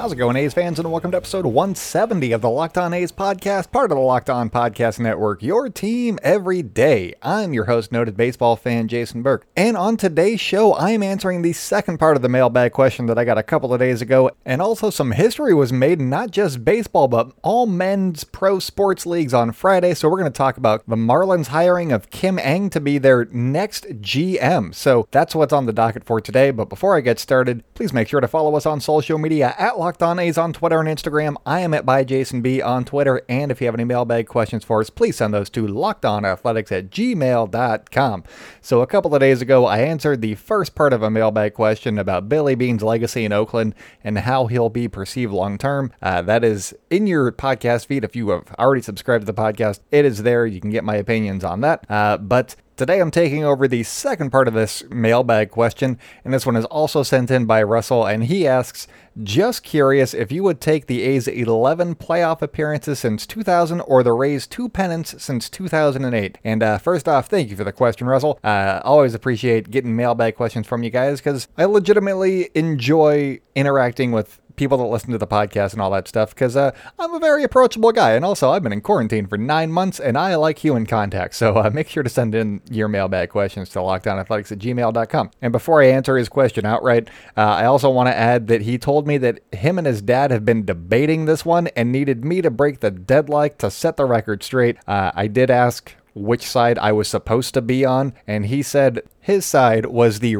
How's it going, A's fans, and welcome to episode 170 of the Locked On A's podcast, part of the Locked On Podcast Network, your team every day. I'm your host, noted baseball fan Jason Burke. And on today's show, I am answering the second part of the mailbag question that I got a couple of days ago, and also some history was made in not just baseball, but all men's pro sports leagues on Friday. So we're going to talk about the Marlins hiring of Kim Ng to be their next GM. So that's what's on the docket for today. But before I get started, please make sure to follow us on social media at Locked Locked On A's on Twitter and Instagram. I am at by Jason B on Twitter. And if you have any mailbag questions for us, please send those to lockedonathletics at gmail.com. So a couple of days ago, I answered the first part of a mailbag question about Billy Beane's legacy in Oakland and how he'll be perceived long term. Uh, that is in your podcast feed. If you have already subscribed to the podcast, it is there. You can get my opinions on that. Uh, but Today I'm taking over the second part of this mailbag question, and this one is also sent in by Russell, and he asks, just curious if you would take the A's 11 playoff appearances since 2000 or the Rays' two pennants since 2008. And uh, first off, thank you for the question, Russell. Uh, always appreciate getting mailbag questions from you guys because I legitimately enjoy interacting with people that listen to the podcast and all that stuff because uh, I'm a very approachable guy. And also, I've been in quarantine for nine months and I like human contact. So uh, make sure to send in your mailbag questions to lockedonathletics at gmail.com. And before I answer his question outright, uh, I also want to add that he told me that him and his dad have been debating this one and needed me to break the deadlock to set the record straight. Uh, I did ask which side I was supposed to be on, and he said his side was the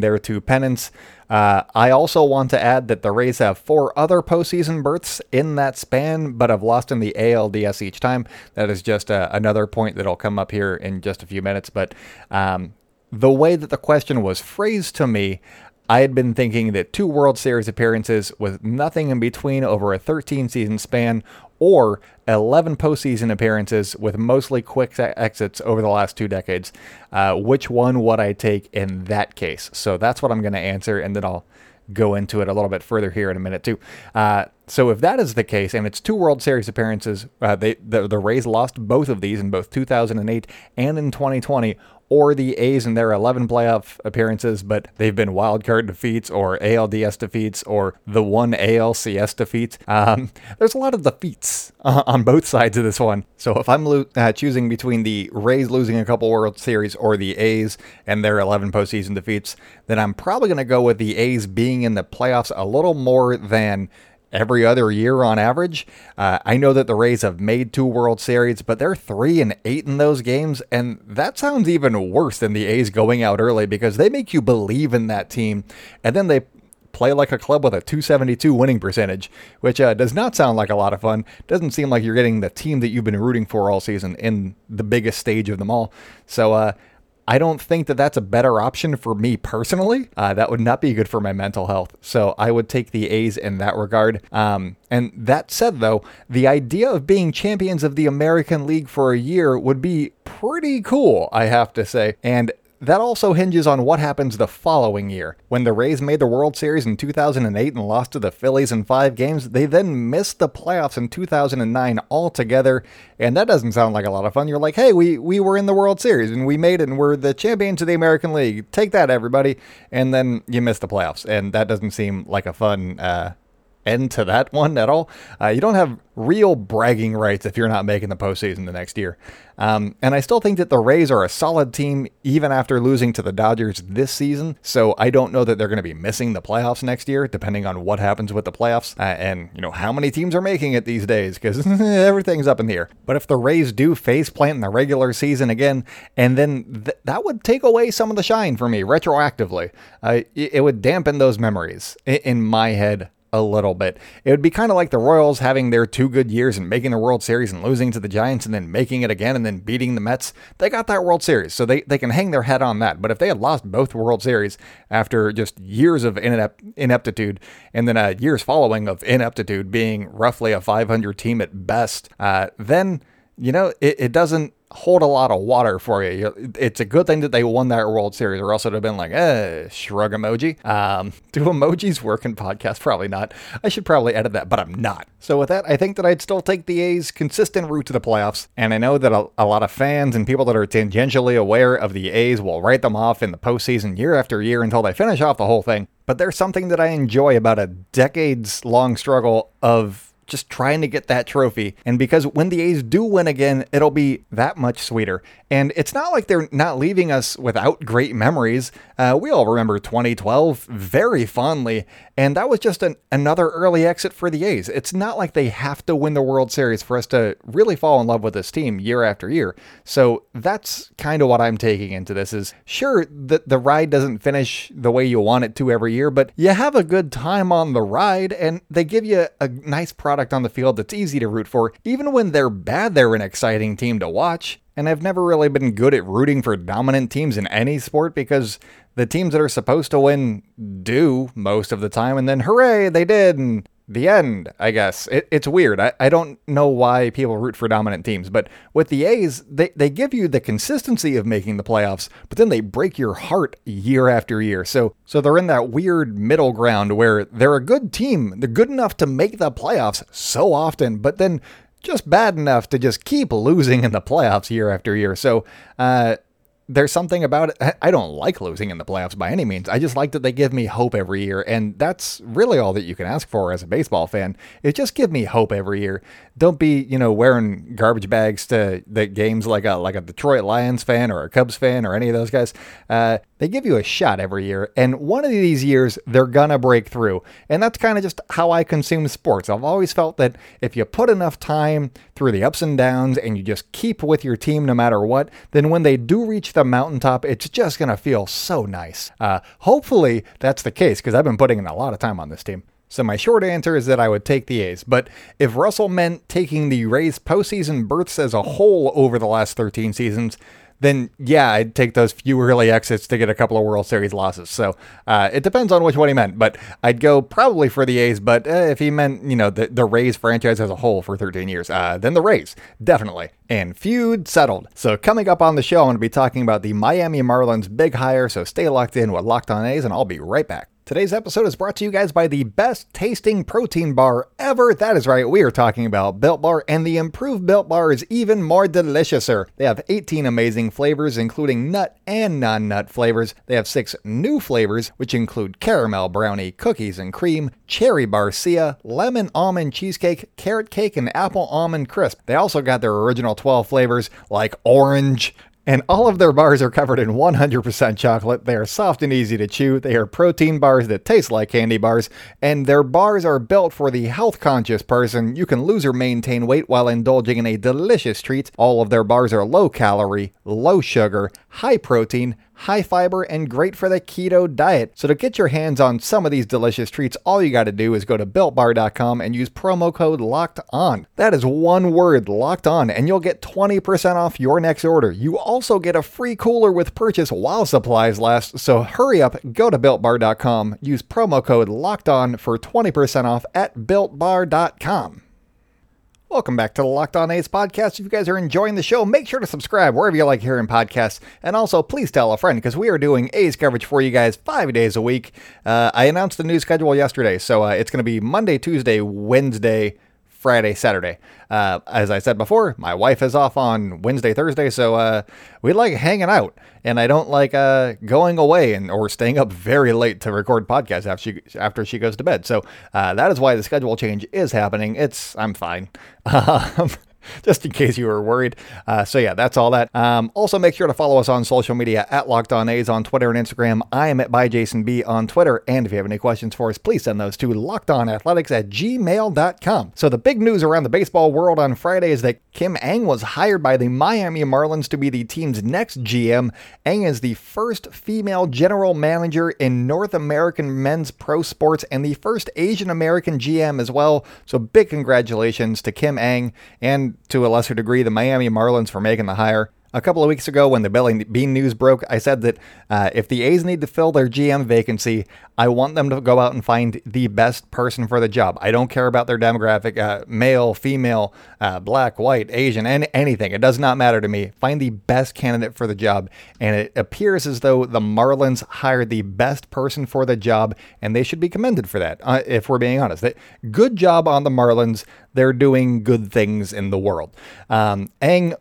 their two pennants. Uh, I also want to add that the Rays have four other postseason berths in that span, but have lost in the ALDS each time. That is just uh, another point that'll come up here in just a few minutes. But um, the way that the question was phrased to me, I had been thinking that two World Series appearances with nothing in between over a 13 season span or 11 postseason appearances with mostly quick exits over the last two decades. Uh, which one would I take in that case? So that's what I'm going to answer, and then I'll go into it a little bit further here in a minute too. Uh, so if that is the case, and it's two World Series appearances, uh, they the, the Rays lost both of these in both 2008 and in 20, or the A's in their 11 playoff appearances, but they've been wildcard defeats or ALDS defeats or the one ALCS defeat. Um, there's a lot of defeats uh, on both sides of this one. So if I'm lo- uh, choosing between the Rays losing a couple World Series or the A's and their 11 postseason defeats, then I'm probably going to go with the A's being in the playoffs a little more than every other year on average. Uh, I know that the Rays have made two World Series, but they're three and eight in those games, and that sounds even worse than the A's going out early because they make you believe in that team, and then they play like a club with a 272 winning percentage, which uh, does not sound like a lot of fun. Doesn't seem like you're getting the team that you've been rooting for all season in the biggest stage of them all. So, uh, I don't think that that's a better option for me personally. Uh, that would not be good for my mental health. So I would take the A's in that regard. Um, and that said, though, the idea of being champions of the American League for a year would be pretty cool, I have to say. And that also hinges on what happens the following year. When the Rays made the World Series in 2008 and lost to the Phillies in five games, they then missed the playoffs in 2009 altogether, and that doesn't sound like a lot of fun. You're like, hey, we, we were in the World Series and we made it and we're the champions of the American League. Take that, everybody. And then you miss the playoffs, and that doesn't seem like a fun uh, end to that one at all. Uh, you don't have real bragging rights if you're not making the postseason the next year. Um, and I still think that the Rays are a solid team even after losing to the Dodgers this season. So I don't know that they're going to be missing the playoffs next year, depending on what happens with the playoffs uh, and you know how many teams are making it these days because everything's up in the air. But if the Rays do face plant in the regular season again, and then th- that would take away some of the shine for me retroactively. Uh, it, it would dampen those memories in, in my head a little bit. It would be kind of like the Royals having their two good years and making the World Series and losing to the Giants and then making it again and then beating the Mets. They got that World Series, so they, they can hang their head on that. But if they had lost both World Series after just years of inept, ineptitude and then uh, years following of ineptitude being roughly a 500 team at best, uh, then, you know, it, it doesn't hold a lot of water for you. It's a good thing that they won that World Series, or else it would have been like, eh, shrug emoji. Um, do emojis work in podcasts? Probably not. I should probably edit that, but I'm not. So with that, I think that I'd still take the A's consistent route to the playoffs. And I know that a, a lot of fans and people that are tangentially aware of the A's will write them off in the postseason year after year until they finish off the whole thing. But there's something that I enjoy about a decades long struggle of just trying to get that trophy. And because when the A's do win again, it'll be that much sweeter. And it's not like they're not leaving us without great memories. Uh, we all remember 2012 very fondly, and that was just an, another early exit for the A's. It's not like they have to win the World Series for us to really fall in love with this team year after year. So that's kind of what I'm taking into this is sure that the ride doesn't finish the way you want it to every year, but you have a good time on the ride and they give you a nice product on the field that's easy to root for. Even when they're bad, they're an exciting team to watch. And I've never really been good at rooting for dominant teams in any sport because the teams that are supposed to win do most of the time, and then hooray, they did, and the end, I guess. It, it's weird. I, I don't know why people root for dominant teams, but with the A's, they, they give you the consistency of making the playoffs, but then they break your heart year after year. So so they're in that weird middle ground where they're a good team. They're good enough to make the playoffs so often, but then just bad enough to just keep losing in the playoffs year after year. So uh, there's something about it. I don't like losing in the playoffs by any means. I just like that they give me hope every year. And that's really all that you can ask for as a baseball fan is just give me hope every year. Don't be, you know, wearing garbage bags to the games like a like a Detroit Lions fan or a Cubs fan or any of those guys. Uh, they give you a shot every year, and one of these years they're gonna break through. And that's kind of just how I consume sports. I've always felt that if you put enough time through the ups and downs and you just keep with your team no matter what, then when they do reach the mountaintop, it's just gonna feel so nice. Uh, hopefully that's the case because I've been putting in a lot of time on this team. So my short answer is that I would take the A's. But if Russell meant taking the Rays postseason berths as a whole over the last 13 seasons, then yeah, I'd take those few early exits to get a couple of World Series losses. So uh, it depends on which one he meant, but I'd go probably for the A's. But uh, if he meant, you know, the, the Rays franchise as a whole for 13 years, uh, then the Rays, definitely. And feud settled. So coming up on the show, I'm going to be talking about the Miami Marlins big hire. So stay locked in with Locked On A's, and I'll be right back. Today's episode is brought to you guys by the best tasting protein bar ever. That is right, we are talking about Built Bar, and the improved Built Bar is even more deliciouser. They have 18 amazing flavors, including nut and non nut flavors. They have six new flavors, which include caramel brownie, cookies and cream, cherry barcia, lemon almond cheesecake, carrot cake, and apple almond crisp. They also got their original 12 flavors like orange, and all of their bars are covered in 100% chocolate. They are soft and easy to chew. They are protein bars that taste like candy bars. And their bars are built for the health conscious person. You can lose or maintain weight while indulging in a delicious treat. All of their bars are low calorie, low sugar, high protein, high fiber, and great for the keto diet. So to get your hands on some of these delicious treats, all you got to do is go to builtbar.com and use promo code locked on. That is one word, locked on, and you'll get 20% off your next order. You also get a free cooler with purchase while supplies last. So hurry up, go to builtbar.com, use promo code locked on for 20% off at builtbar.com. Welcome back to the Locked On A's podcast. If you guys are enjoying the show, make sure to subscribe wherever you like hearing podcasts. And also, please tell a friend because we are doing A's coverage for you guys five days a week. Uh, I announced the new schedule yesterday, so uh, it's going to be Monday, Tuesday, Wednesday, Friday, Saturday. Uh, as I said before, my wife is off on Wednesday, Thursday, so uh, we like hanging out, and I don't like uh, going away and or staying up very late to record podcasts after she after she goes to bed. So uh, that is why the schedule change is happening. It's I'm fine. Um, just in case you were worried. Uh, so yeah, that's all that. Um, also, make sure to follow us on social media at Locked On A's on Twitter and Instagram. I am at by Jason B on Twitter. And if you have any questions for us, please send those to lockedonathletics at gmail.com. So the big news around the baseball world on Friday is that Kim Ng was hired by the Miami Marlins to be the team's next GM. Ng is the first female general manager in North American men's pro sports and the first Asian American GM as well. So big congratulations to Kim Ng and to a lesser degree the Miami Marlins for making the hire. A couple of weeks ago, when the Billy Beane news broke, I said that uh, if the A's need to fill their GM vacancy, I want them to go out and find the best person for the job. I don't care about their demographic, uh, male, female, uh, black, white, Asian, any, anything. It does not matter to me. Find the best candidate for the job. And it appears as though the Marlins hired the best person for the job, and they should be commended for that, uh, if we're being honest. Good job on the Marlins. They're doing good things in the world. Um,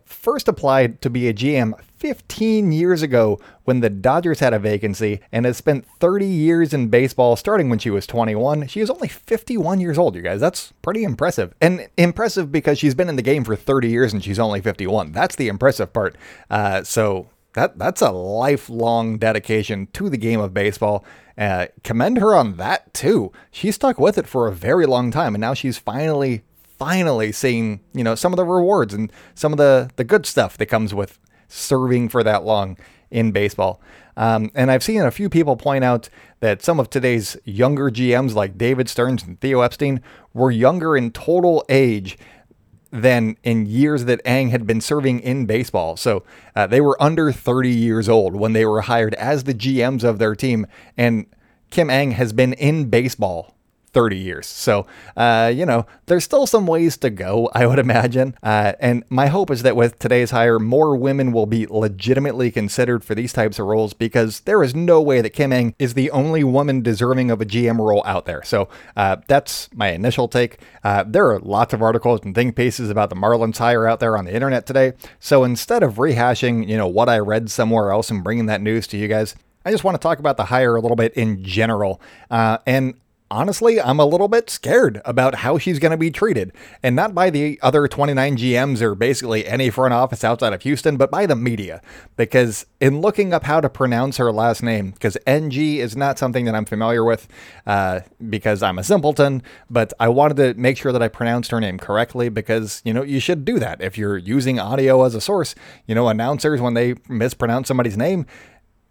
first applied to be a GM 15 years ago when the Dodgers had a vacancy and has spent 30 years in baseball starting when she was 21. She is only 51 years old, you guys. That's pretty impressive. And impressive because she's been in the game for 30 years and she's only 51. That's the impressive part. Uh, so that that's a lifelong dedication to the game of baseball. Uh, commend her on that too. She stuck with it for a very long time, and now she's finally, finally seeing you know some of the rewards and some of the the good stuff that comes with serving for that long in baseball. Um, and I've seen a few people point out that some of today's younger GMs, like David Stearns and Theo Epstein, were younger in total age than in years that Ng had been serving in baseball. So uh, they were under 30 years old when they were hired as the GMs of their team. And Kim Ng has been in baseball 30 years. So, uh, you know, there's still some ways to go, I would imagine. Uh, and my hope is that with today's hire, more women will be legitimately considered for these types of roles because there is no way that Kim Ng is the only woman deserving of a GM role out there. So uh, that's my initial take. Uh, there are lots of articles and think pieces about the Marlins hire out there on the internet today. So instead of rehashing, you know, what I read somewhere else and bringing that news to you guys, I just want to talk about the hire a little bit in general. Uh, and honestly, I'm a little bit scared about how she's going to be treated. And not by the other 29 GMs or basically any front office outside of Houston, but by the media. Because in looking up how to pronounce her last name, because NG is not something that I'm familiar with uh, because I'm a simpleton, but I wanted to make sure that I pronounced her name correctly because, you know, you should do that. If you're using audio as a source, you know, announcers, when they mispronounce somebody's name,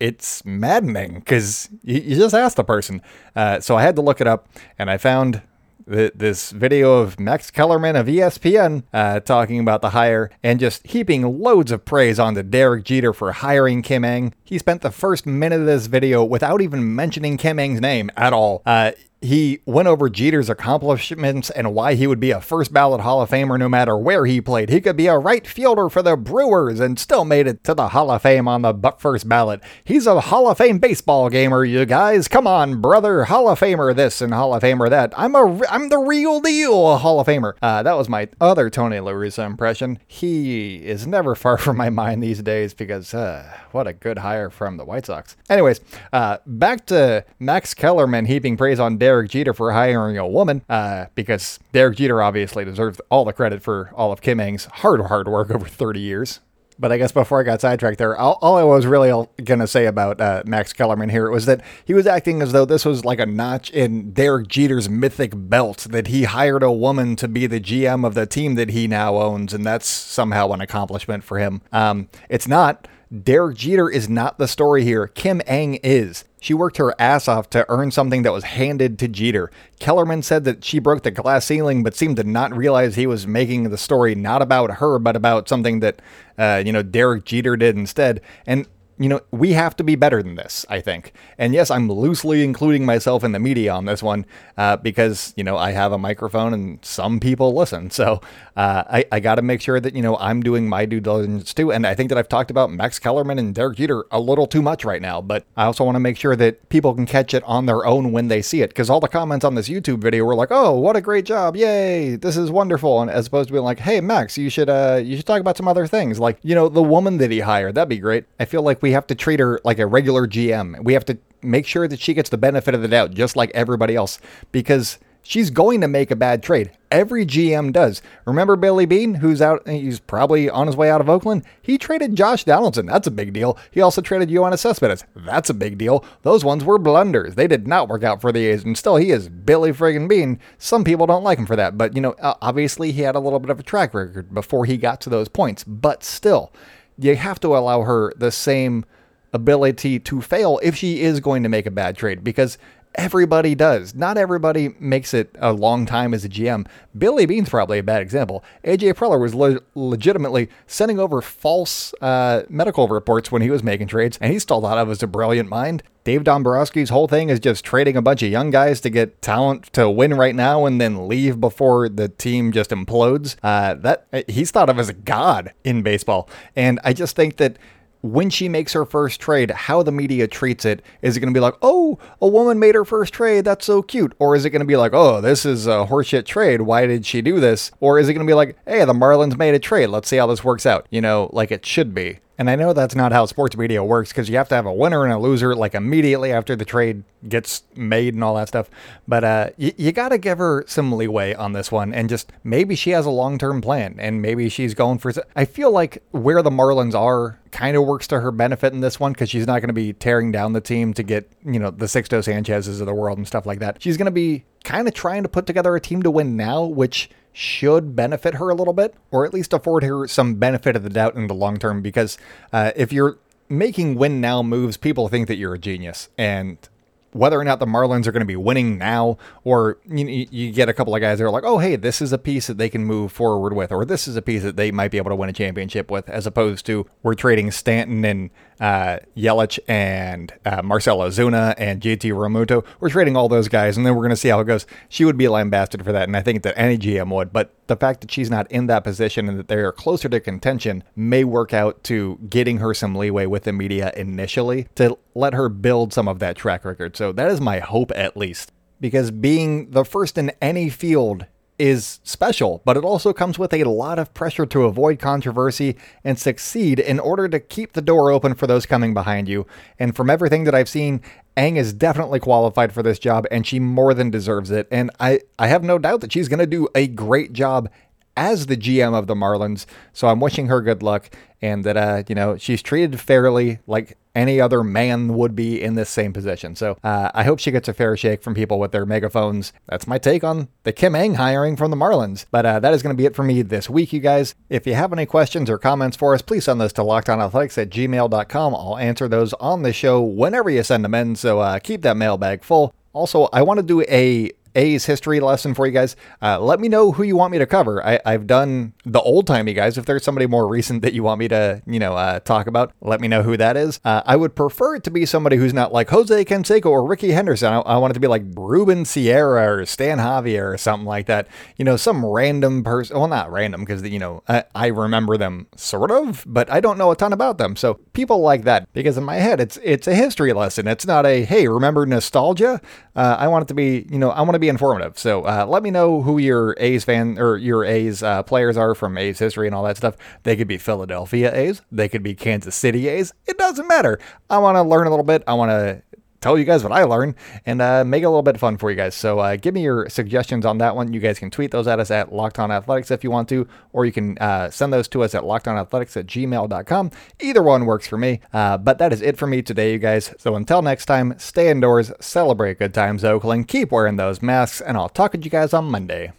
it's maddening because you, you, just ask the person. Uh, so I had to look it up, and I found th- this video of Max Kellerman of ESPN uh, talking about the hire and just heaping loads of praise onto Derek Jeter for hiring Kim Ng. He spent the first minute of this video without even mentioning Kim Ng's name at all. Uh, he went over Jeter's accomplishments and why he would be a first ballot Hall of Famer no matter where he played. He could be a right fielder for the Brewers and still made it to the Hall of Fame on the first ballot. He's a Hall of Fame baseball gamer, you guys. Come on, brother. Hall of Famer this and Hall of Famer that. I'm a I'm the real deal a Hall of Famer. Uh, that was my other Tony La Russa impression. He is never far from my mind these days because uh, what a good hire from the White Sox. Anyways, uh, back to Max Kellerman heaping praise on Derek Derek Jeter for hiring a woman, uh, because Derek Jeter obviously deserves all the credit for all of Kim Ng's hard, hard work over 30 years. But I guess before I got sidetracked there, all, all I was really going to say about uh, Max Kellerman here was that he was acting as though this was like a notch in Derek Jeter's mythic belt, that he hired a woman to be the GM of the team that he now owns, and that's somehow an accomplishment for him. Um, it's not. Derek Jeter is not the story here. Kim Ng is. She worked her ass off to earn something that was handed to Jeter. Kellerman said that she broke the glass ceiling, but seemed to not realize he was making the story not about her, but about something that, uh, you know, Derek Jeter did instead. And you know, we have to be better than this, I think. And yes, I'm loosely including myself in the media on this one uh, because, you know, I have a microphone and some people listen. So uh, I, I got to make sure that, you know, I'm doing my due diligence too. And I think that I've talked about Max Kellerman and Derek Jeter a little too much right now, but I also want to make sure that people can catch it on their own when they see it. Because all the comments on this YouTube video were like, oh, what a great job. Yay. This is wonderful. And as opposed to being like, hey, Max, you should, uh, you should talk about some other things. Like, you know, the woman that he hired. That'd be great. I feel like we have to treat her like a regular GM. We have to make sure that she gets the benefit of the doubt, just like everybody else, because she's going to make a bad trade. Every GM does. Remember Billy Beane, who's out, he's probably on his way out of Oakland? He traded Josh Donaldson. That's a big deal. He also traded Yoenis Cespedes. That's a big deal. Those ones were blunders. They did not work out for the A's, and still he is Billy friggin' Beane. Some people don't like him for that, but you know, obviously he had a little bit of a track record before he got to those points, but still you have to allow her the same ability to fail if she is going to make a bad trade because everybody does. Not everybody makes it a long time as a GM. Billy Beane's probably a bad example. AJ Preller was le- legitimately sending over false uh, medical reports when he was making trades, and he still thought of as a brilliant mind. Dave Dombrowski's whole thing is just trading a bunch of young guys to get talent to win right now and then leave before the team just implodes. Uh, that he's thought of as a god in baseball, and I just think that when she makes her first trade, how the media treats it. Is it going to be like, oh, a woman made her first trade, that's so cute? Or is it going to be like, oh, this is a horseshit trade, why did she do this? Or is it going to be like, hey, the Marlins made a trade, let's see how this works out, you know, like it should be. And I know that's not how sports media works because you have to have a winner and a loser like immediately after the trade gets made and all that stuff. But uh, y- you got to give her some leeway on this one and just maybe she has a long term plan and maybe she's going for. I feel like where the Marlins are kind of works to her benefit in this one because she's not going to be tearing down the team to get, you know, the Sixto Sanchez's of the world and stuff like that. She's going to be kind of trying to put together a team to win now, which should benefit her a little bit, or at least afford her some benefit of the doubt in the long term. Because uh, if you're making win now moves, people think that you're a genius. And whether or not the Marlins are going to be winning now, or you, you get a couple of guys that are like, oh, hey, this is a piece that they can move forward with, or this is a piece that they might be able to win a championship with, as opposed to we're trading Stanton and uh, Yelich and uh, Marcell Ozuna and JT Realmuto. We're trading all those guys, and then we're going to see how it goes. She would be lambasted for that, and I think that any GM would. But the fact that she's not in that position and that they are closer to contention may work out to getting her some leeway with the media initially to let her build some of that track record. So that is my hope, at least. Because being the first in any field is special, but it also comes with a lot of pressure to avoid controversy and succeed in order to keep the door open for those coming behind you. And from everything that I've seen, Ng is definitely qualified for this job and she more than deserves it. And I, I have no doubt that she's going to do a great job as the GM of the Marlins. So I'm wishing her good luck and that, uh, you know, she's treated fairly like any other man would be in this same position. So uh, I hope she gets a fair shake from people with their megaphones. That's my take on the Kim Ng hiring from the Marlins. But uh, that is going to be it for me this week, you guys. If you have any questions or comments for us, please send those to lockedonathletics at gmail.com. I'll answer those on the show whenever you send them in. So uh, keep that mailbag full. Also, I want to do a A's history lesson for you guys. Uh, let me know who you want me to cover. I, have done the old timey guys. If there's somebody more recent that you want me to, you know, uh, talk about, let me know who that is. Uh, I would prefer it to be somebody who's not like Jose Canseco or Rickey Henderson. I, I, want it to be like Ruben Sierra or Stan Javier or something like that. You know, some random person. Well, not random because you know I, I remember them sort of, but I don't know a ton about them. So people like that because in my head it's it's a history lesson. It's not a hey remember nostalgia. Uh, I want it to be you know I want to be informative. So uh, let me know who your A's fan or your A's uh, players are from A's history and all that stuff. They could be Philadelphia A's, they could be Kansas City A's. It doesn't matter. I want to learn a little bit. I want to tell you guys what I learned and uh, make it a little bit fun for you guys. So uh, give me your suggestions on that one. You guys can tweet those at us at Locked On Athletics if you want to, or you can uh, send those to us at lockedonathletics at gmail.com. Either one works for me. Uh, but that is it for me today, you guys. So until next time, stay indoors, celebrate good times, Oakland, keep wearing those masks, and I'll talk to you guys on Monday.